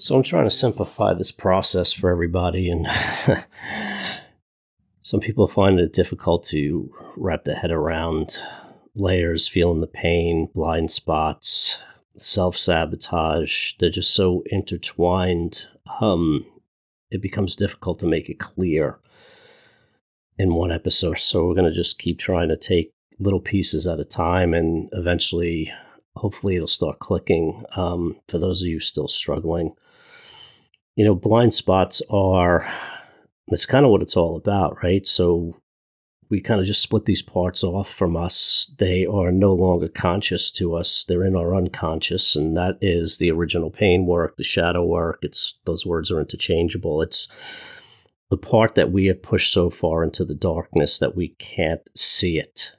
So I'm trying to simplify this process for everybody, and some people find it difficult to wrap their head around layers, feeling the pain, blind spots, self sabotage. They're just so intertwined. Um, it becomes difficult to make it clear in one episode. So we're going to just keep trying to take little pieces at a time, and eventually, hopefully, it'll start clicking. Um, for those of you still struggling you know, blind spots are that's kind of what it's all about, right? So we kind of just split these parts off from us. They are no longer conscious to us. They're in our unconscious, and that is the original pain work, the shadow work. It's those words are interchangeable. It's the part that we have pushed so far into the darkness that we can't see it.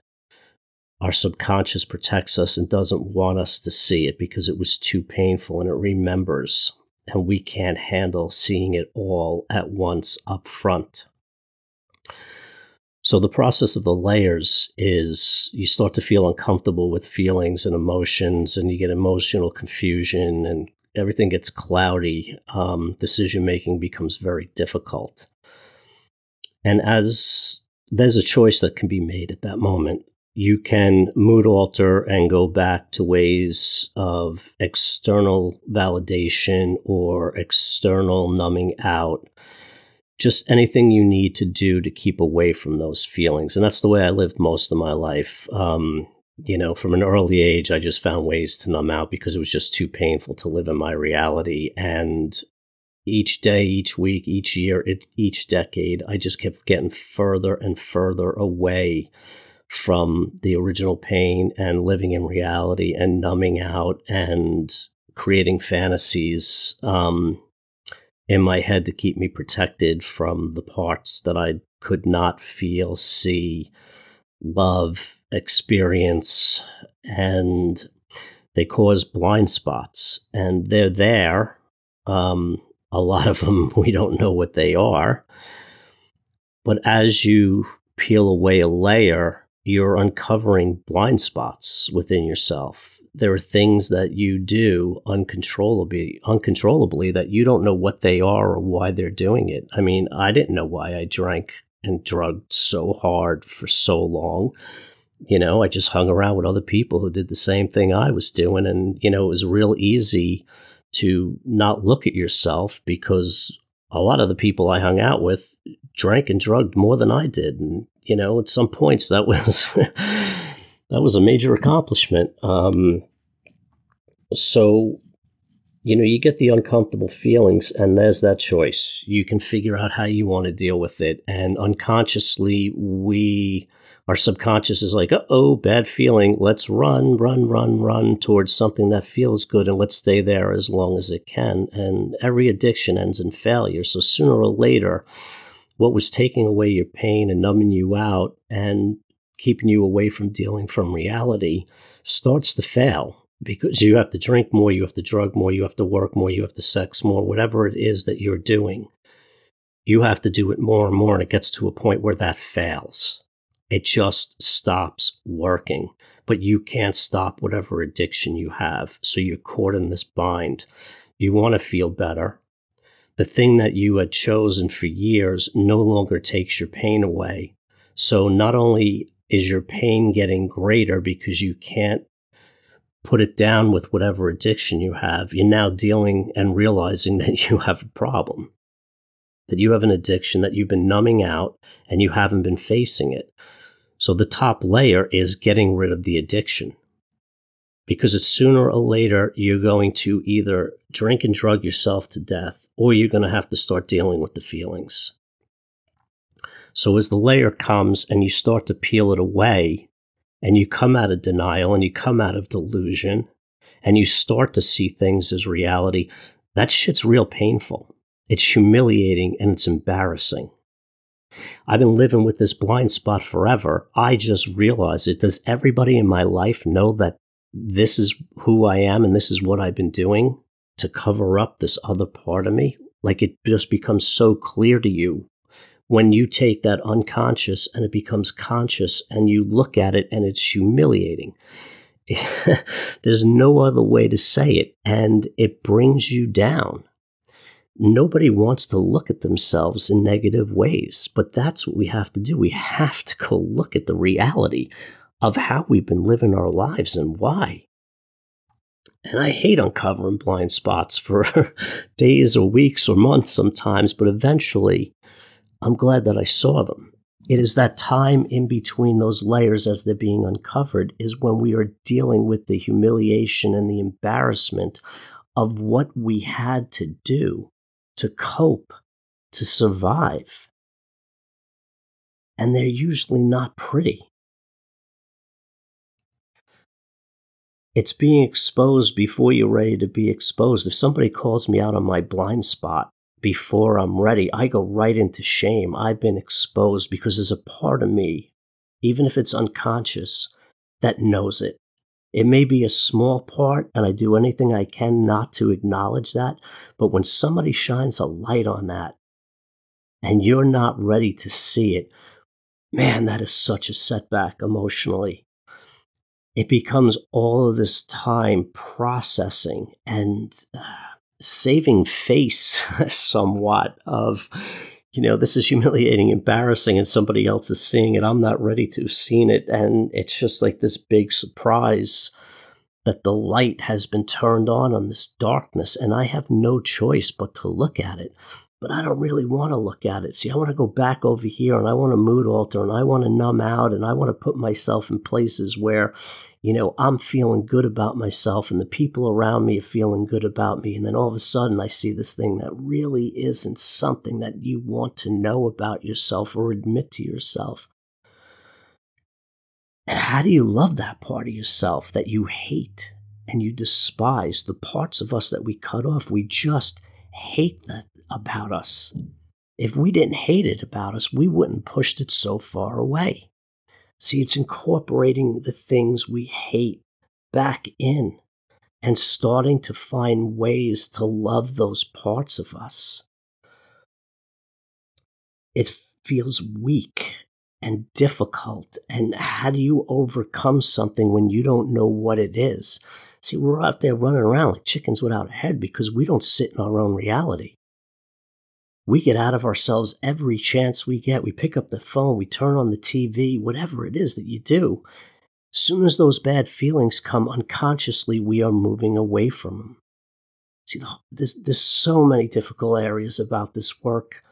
Our subconscious protects us and doesn't want us to see it because it was too painful and it remembers and we can't handle seeing it all at once up front. So, the process of the layers is you start to feel uncomfortable with feelings and emotions, and you get emotional confusion, and everything gets cloudy. Um, decision making becomes very difficult. And as there's a choice that can be made at that moment, you can mood alter and go back to ways of external validation or external numbing out. Just anything you need to do to keep away from those feelings. And that's the way I lived most of my life. Um, you know, from an early age, I just found ways to numb out because it was just too painful to live in my reality. And each day, each week, each year, each decade, I just kept getting further and further away from the original pain and living in reality and numbing out and creating fantasies um, in my head to keep me protected from the parts that I could not feel, see, love, experience, and they cause blind spots. And they're there. Um, a lot of them, we don't know what they are. But as you peel away a layer, you're uncovering blind spots within yourself. There are things that you do uncontrollably, uncontrollably that you don't know what they are or why they're doing it. I mean, I didn't know why I drank and drugged so hard for so long. You know, I just hung around with other people who did the same thing I was doing. And, you know, it was real easy to not look at yourself because a lot of the people I hung out with drank and drugged more than I did. And you know, at some points that was that was a major accomplishment. Um, so, you know, you get the uncomfortable feelings, and there's that choice. You can figure out how you want to deal with it, and unconsciously, we our subconscious is like, oh, bad feeling. Let's run, run, run, run towards something that feels good and let's stay there as long as it can. And every addiction ends in failure. So sooner or later, what was taking away your pain and numbing you out and keeping you away from dealing from reality starts to fail because you have to drink more, you have to drug more, you have to work more, you have to sex more, whatever it is that you're doing. You have to do it more and more, and it gets to a point where that fails. It just stops working. But you can't stop whatever addiction you have. So you're caught in this bind. You want to feel better the thing that you had chosen for years no longer takes your pain away. So not only is your pain getting greater because you can't put it down with whatever addiction you have, you're now dealing and realizing that you have a problem, that you have an addiction that you've been numbing out and you haven't been facing it. So the top layer is getting rid of the addiction because it's sooner or later you're going to either drink and drug yourself to death or you're going to have to start dealing with the feelings. So as the layer comes and you start to peel it away and you come out of denial and you come out of delusion and you start to see things as reality, that shit's real painful. It's humiliating and it's embarrassing. I've been living with this blind spot forever. I just realized it. Does everybody in my life know that this is who I am and this is what I've been doing to cover up this other part of me. Like it just becomes so clear to you when you take that unconscious and it becomes conscious and you look at it and it's humiliating. There's no other way to say it. And it brings you down. Nobody wants to look at themselves in negative ways, but that's what we have to do. We have to go look at the reality of how we've been living our lives and why. And I hate uncovering blind spots for days or weeks or months sometimes, but eventually I'm glad that I saw them. It is that time in between those layers as they're being uncovered is when we are dealing with the humiliation and the embarrassment of what we had to do to cope, to survive. And they're usually not pretty. It's being exposed before you're ready to be exposed. If somebody calls me out on my blind spot before I'm ready, I go right into shame. I've been exposed because there's a part of me, even if it's unconscious, that knows it. It may be a small part, and I do anything I can not to acknowledge that. But when somebody shines a light on that and you're not ready to see it, man, that is such a setback emotionally. It becomes all of this time processing and uh, saving face somewhat of you know, this is humiliating, embarrassing, and somebody else is seeing it. I'm not ready to have seen it. And it's just like this big surprise that the light has been turned on on this darkness. And I have no choice but to look at it. But I don't really want to look at it. See, I want to go back over here and I want to mood alter and I want to numb out and I want to put myself in places where you know, I'm feeling good about myself and the people around me are feeling good about me. And then all of a sudden I see this thing that really isn't something that you want to know about yourself or admit to yourself. And how do you love that part of yourself that you hate and you despise? The parts of us that we cut off, we just hate that about us. If we didn't hate it about us, we wouldn't pushed it so far away. See, it's incorporating the things we hate back in and starting to find ways to love those parts of us. It feels weak and difficult. And how do you overcome something when you don't know what it is? See, we're out there running around like chickens without a head because we don't sit in our own reality. We get out of ourselves every chance we get. We pick up the phone, we turn on the TV, whatever it is that you do. As soon as those bad feelings come unconsciously, we are moving away from them. See, there's, there's so many difficult areas about this work.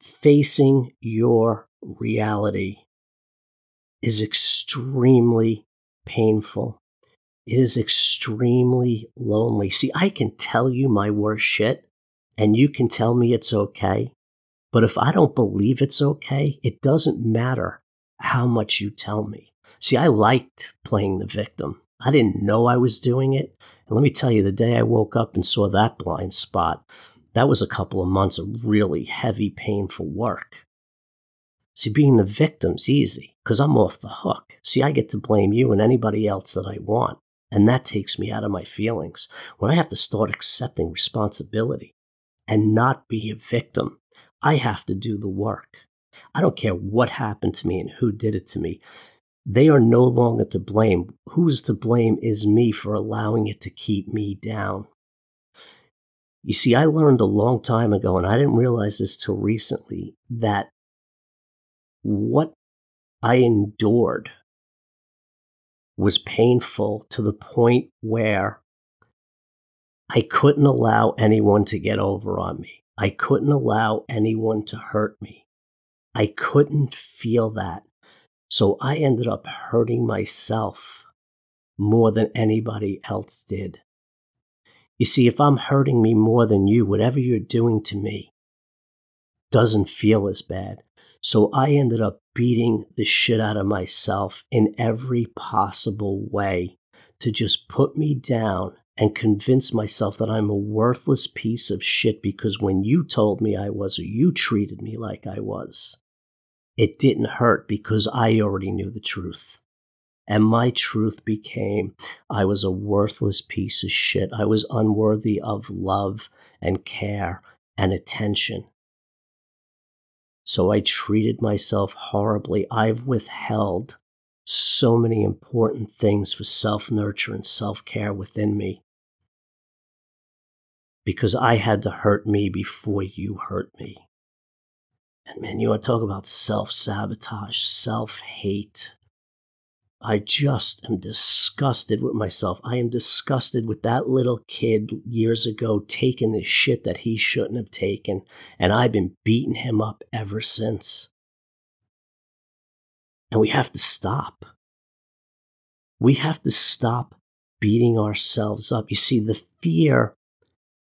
Facing your reality is extremely painful. It is extremely lonely. See, I can tell you my worst shit, and you can tell me it's okay. But if I don't believe it's okay, it doesn't matter how much you tell me. See, I liked playing the victim. I didn't know I was doing it. And let me tell you, the day I woke up and saw that blind spot, that was a couple of months of really heavy, painful work. See, being the victim's easy because I'm off the hook. See, I get to blame you and anybody else that I want. And that takes me out of my feelings when I have to start accepting responsibility and not be a victim. I have to do the work. I don't care what happened to me and who did it to me. They are no longer to blame. Who's to blame is me for allowing it to keep me down. You see, I learned a long time ago, and I didn't realize this till recently, that what I endured was painful to the point where I couldn't allow anyone to get over on me. I couldn't allow anyone to hurt me. I couldn't feel that. So I ended up hurting myself more than anybody else did. You see, if I'm hurting me more than you, whatever you're doing to me doesn't feel as bad. So I ended up beating the shit out of myself in every possible way to just put me down and convince myself that I'm a worthless piece of shit because when you told me I was or you treated me like I was, it didn't hurt because I already knew the truth. And my truth became I was a worthless piece of shit. I was unworthy of love and care and attention. So I treated myself horribly. I've withheld so many important things for self nurture and self care within me because I had to hurt me before you hurt me. And man, you want to talk about self sabotage, self hate. I just am disgusted with myself. I am disgusted with that little kid years ago taking the shit that he shouldn't have taken. And I've been beating him up ever since. And we have to stop. We have to stop beating ourselves up. You see, the fear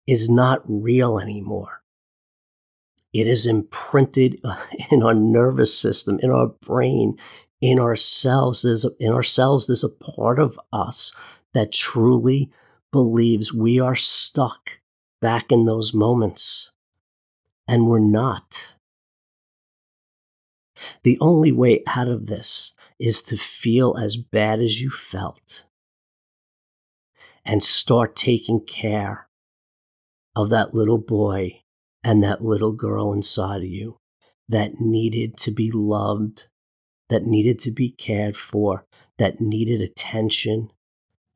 is not real anymore. It is imprinted in our nervous system, in our brain, in ourselves. There's a, in ourselves, there's a part of us that truly believes we are stuck back in those moments. And we're not. The only way out of this is to feel as bad as you felt and start taking care of that little boy and that little girl inside of you that needed to be loved, that needed to be cared for, that needed attention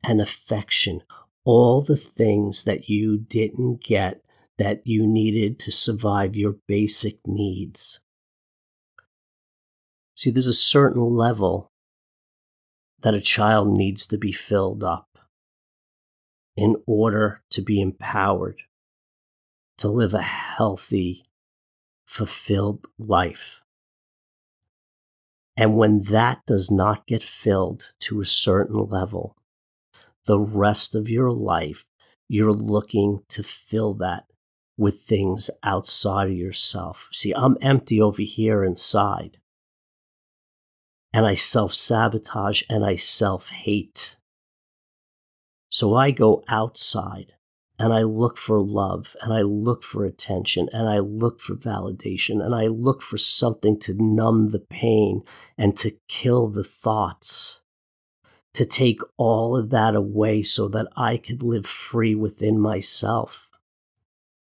and affection. All the things that you didn't get that you needed to survive your basic needs. See, there's a certain level that a child needs to be filled up in order to be empowered to live a healthy, fulfilled life. And when that does not get filled to a certain level, the rest of your life, you're looking to fill that with things outside of yourself. See, I'm empty over here inside. And I self sabotage and I self hate. So I go outside and I look for love and I look for attention and I look for validation and I look for something to numb the pain and to kill the thoughts, to take all of that away so that I could live free within myself.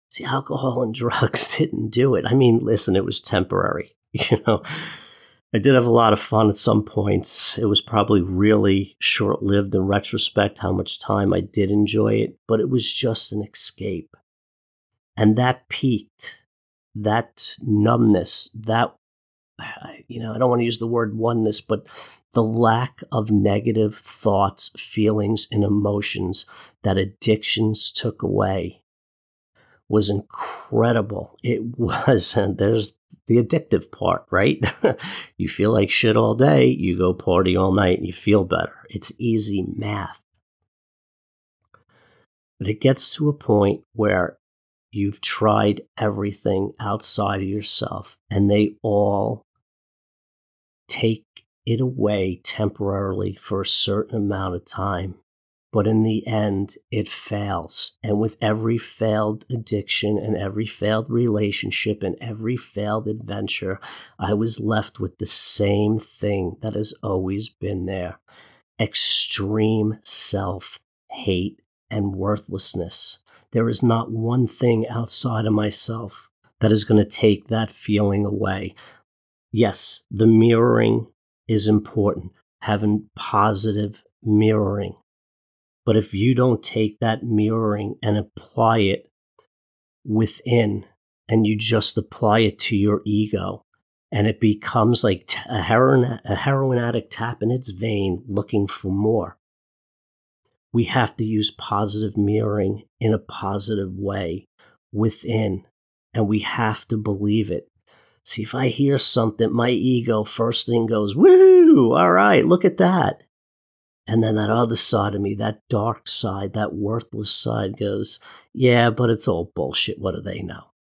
See, alcohol and drugs didn't do it. I mean, listen, it was temporary, you know. I did have a lot of fun at some points. It was probably really short lived in retrospect how much time I did enjoy it, but it was just an escape. And that peaked, that numbness, that, you know, I don't want to use the word oneness, but the lack of negative thoughts, feelings, and emotions that addictions took away was incredible. It was, and there's the addictive part, right? you feel like shit all day, you go party all night, and you feel better. It's easy math. But it gets to a point where you've tried everything outside of yourself, and they all take it away temporarily for a certain amount of time but in the end, it fails. And with every failed addiction and every failed relationship and every failed adventure, I was left with the same thing that has always been there extreme self hate and worthlessness. There is not one thing outside of myself that is going to take that feeling away. Yes, the mirroring is important, having positive mirroring but if you don't take that mirroring and apply it within and you just apply it to your ego and it becomes like a heroin, a heroin addict tapping its vein looking for more. We have to use positive mirroring in a positive way within and we have to believe it. See, if I hear something, my ego first thing goes, woo, all right, look at that. And then that other side of me, that dark side, that worthless side goes, yeah, but it's all bullshit. What do they know?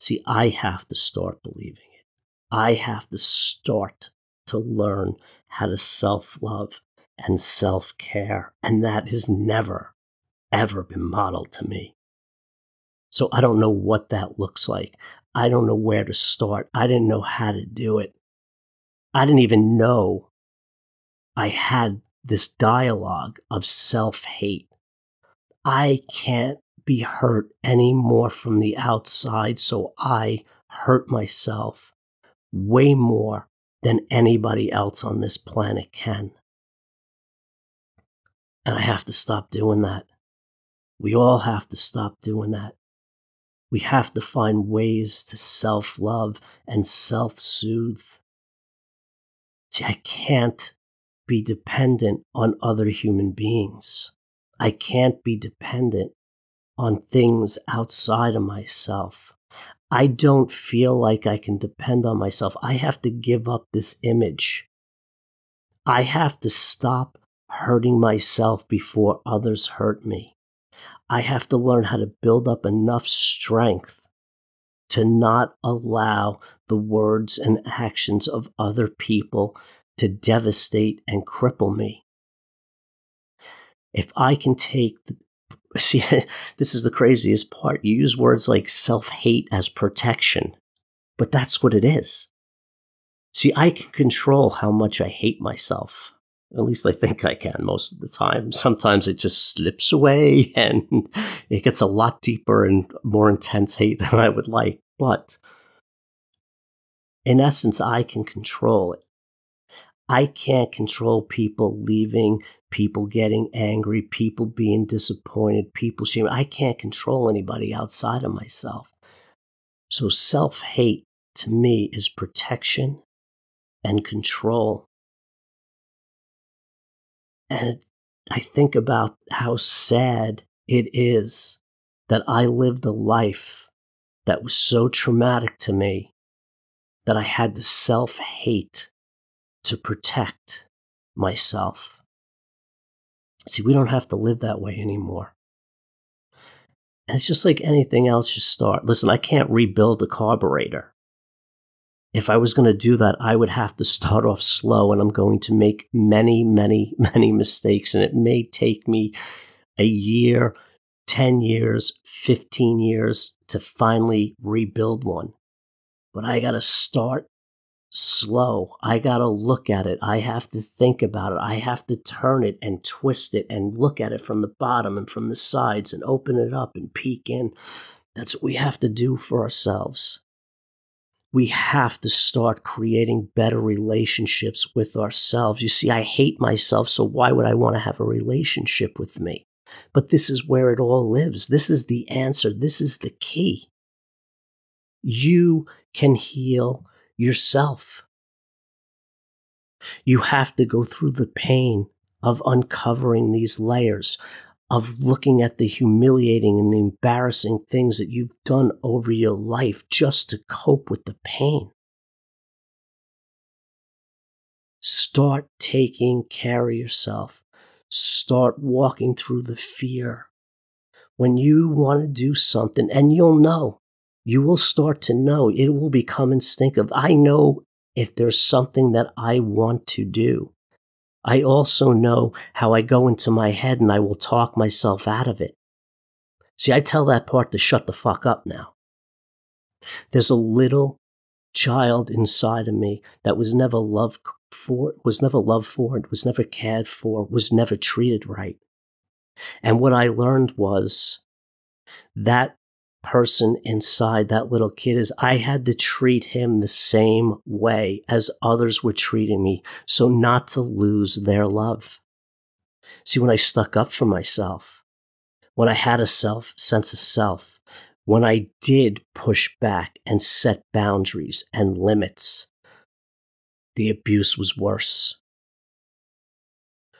See, I have to start believing it. I have to start to learn how to self love and self care. And that has never, ever been modeled to me. So I don't know what that looks like. I don't know where to start. I didn't know how to do it. I didn't even know I had this dialogue of self hate. I can't be hurt anymore from the outside, so I hurt myself way more than anybody else on this planet can. And I have to stop doing that. We all have to stop doing that. We have to find ways to self love and self soothe. See, I can't be dependent on other human beings. I can't be dependent on things outside of myself. I don't feel like I can depend on myself. I have to give up this image. I have to stop hurting myself before others hurt me. I have to learn how to build up enough strength to not allow the words and actions of other people to devastate and cripple me. If I can take the, see, this is the craziest part. You use words like self hate as protection, but that's what it is. See, I can control how much I hate myself. At least I think I can most of the time. Sometimes it just slips away and it gets a lot deeper and more intense hate than I would like. But in essence, I can control it. I can't control people leaving, people getting angry, people being disappointed, people shaming. I can't control anybody outside of myself. So self hate to me is protection and control. And I think about how sad it is that I lived a life that was so traumatic to me that I had the self hate to protect myself. See, we don't have to live that way anymore. And it's just like anything else you start. Listen, I can't rebuild a carburetor. If I was going to do that, I would have to start off slow and I'm going to make many, many, many mistakes. And it may take me a year, 10 years, 15 years to finally rebuild one. But I got to start slow. I got to look at it. I have to think about it. I have to turn it and twist it and look at it from the bottom and from the sides and open it up and peek in. That's what we have to do for ourselves. We have to start creating better relationships with ourselves. You see, I hate myself, so why would I want to have a relationship with me? But this is where it all lives. This is the answer. This is the key. You can heal yourself. You have to go through the pain of uncovering these layers, of looking at the humiliating and embarrassing things that you've done over your life just to cope with the pain. Start taking care of yourself. Start walking through the fear. When you want to do something, and you'll know, you will start to know it will become instinctive. I know if there's something that I want to do. I also know how I go into my head and I will talk myself out of it. See, I tell that part to shut the fuck up now. There's a little child inside of me that was never loved for, was never loved for, and was never cared for, was never treated right. And what I learned was that person inside that little kid is I had to treat him the same way as others were treating me so not to lose their love. See, when I stuck up for myself, when I had a self sense of self, when I did push back and set boundaries and limits, the abuse was worse.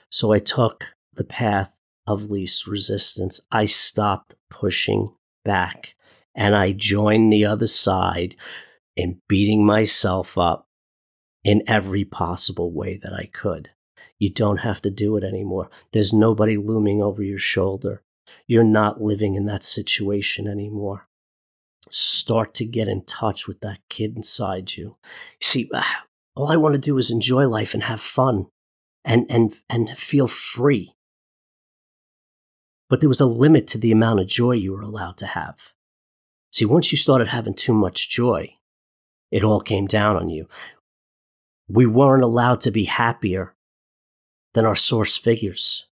So I took the path of least resistance. I stopped pushing back and I joined the other side in beating myself up in every possible way that I could. You don't have to do it anymore. There's nobody looming over your shoulder. You're not living in that situation anymore. Start to get in touch with that kid inside you. See, all I want to do is enjoy life and have fun and, and, and feel free. But there was a limit to the amount of joy you were allowed to have. See, once you started having too much joy, it all came down on you. We weren't allowed to be happier than our source figures.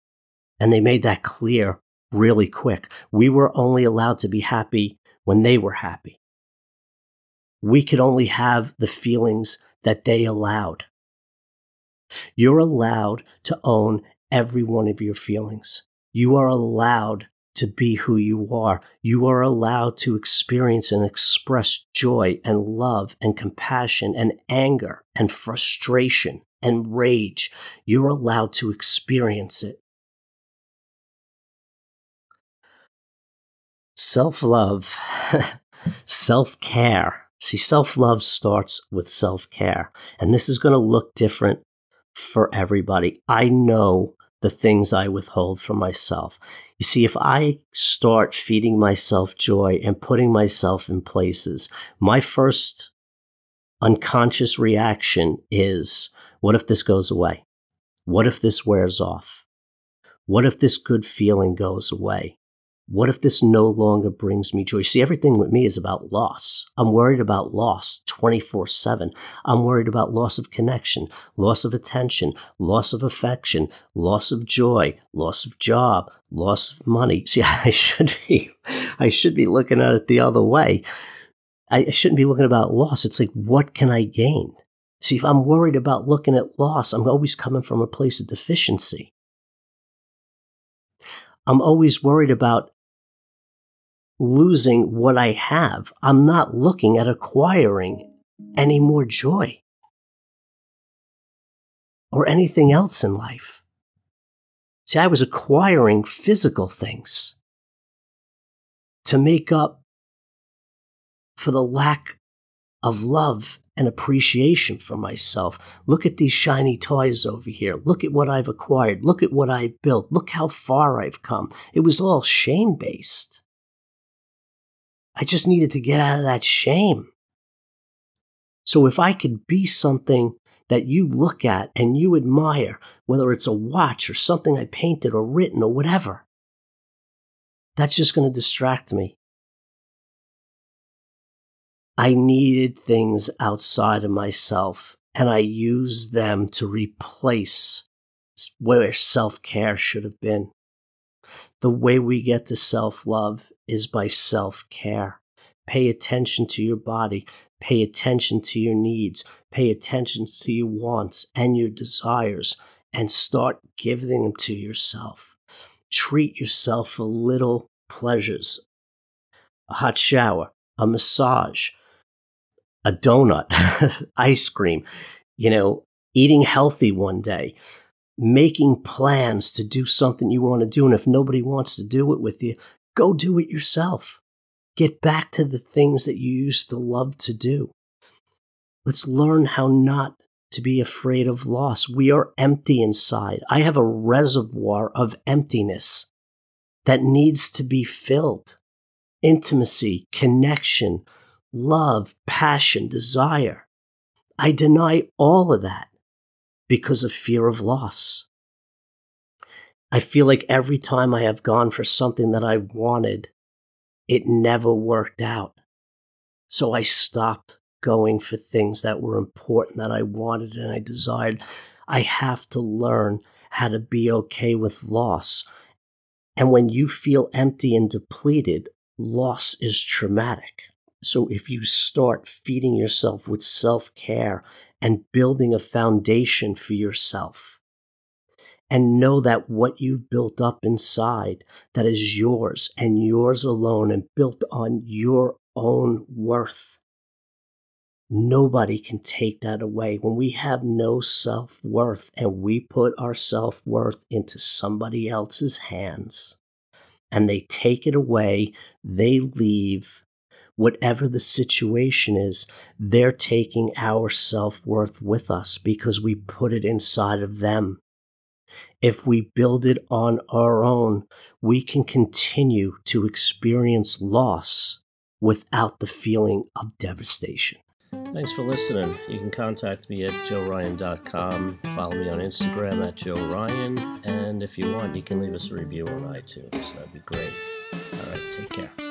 And they made that clear really quick. We were only allowed to be happy when they were happy. We could only have the feelings that they allowed. You're allowed to own every one of your feelings. You are allowed to be who you are. You are allowed to experience and express joy and love and compassion and anger and frustration and rage. You're allowed to experience it. Self love, self care. See, self love starts with self care. And this is going to look different for everybody. I know the things I withhold from myself. You see, if I start feeding myself joy and putting myself in places, my first unconscious reaction is what if this goes away? What if this wears off? What if this good feeling goes away? What if this no longer brings me joy? See, everything with me is about loss. I'm worried about loss 24 7. I'm worried about loss of connection, loss of attention, loss of affection, loss of joy, loss of job, loss of money. See, I should be, I should be looking at it the other way. I shouldn't be looking about loss. It's like, what can I gain? See, if I'm worried about looking at loss, I'm always coming from a place of deficiency. I'm always worried about losing what I have. I'm not looking at acquiring any more joy or anything else in life. See, I was acquiring physical things to make up for the lack of love and appreciation for myself. Look at these shiny toys over here. Look at what I've acquired. Look at what I've built. Look how far I've come. It was all shame based. I just needed to get out of that shame. So if I could be something that you look at and you admire, whether it's a watch or something I painted or written or whatever, that's just going to distract me. I needed things outside of myself and I used them to replace where self care should have been. The way we get to self love is by self care. Pay attention to your body. Pay attention to your needs. Pay attention to your wants and your desires and start giving them to yourself. Treat yourself for little pleasures. A hot shower, a massage, a donut, ice cream, you know, eating healthy one day, making plans to do something you want to do. And if nobody wants to do it with you, go do it yourself. Get back to the things that you used to love to do. Let's learn how not to be afraid of loss. We are empty inside. I have a reservoir of emptiness that needs to be filled. Intimacy, connection, love, passion, desire. I deny all of that because of fear of loss. I feel like every time I have gone for something that I wanted, it never worked out. So I stopped going for things that were important that I wanted and I desired. I have to learn how to be okay with loss. And when you feel empty and depleted, loss is traumatic. So if you start feeding yourself with self care and building a foundation for yourself, and know that what you've built up inside that is yours and yours alone and built on your own worth. Nobody can take that away. When we have no self worth and we put our self worth into somebody else's hands and they take it away, they leave, whatever the situation is, they're taking our self worth with us because we put it inside of them. If we build it on our own, we can continue to experience loss without the feeling of devastation. Thanks for listening. You can contact me at joeryan.com. Follow me on Instagram at joeryan. And if you want, you can leave us a review on iTunes. That'd be great. All right, take care.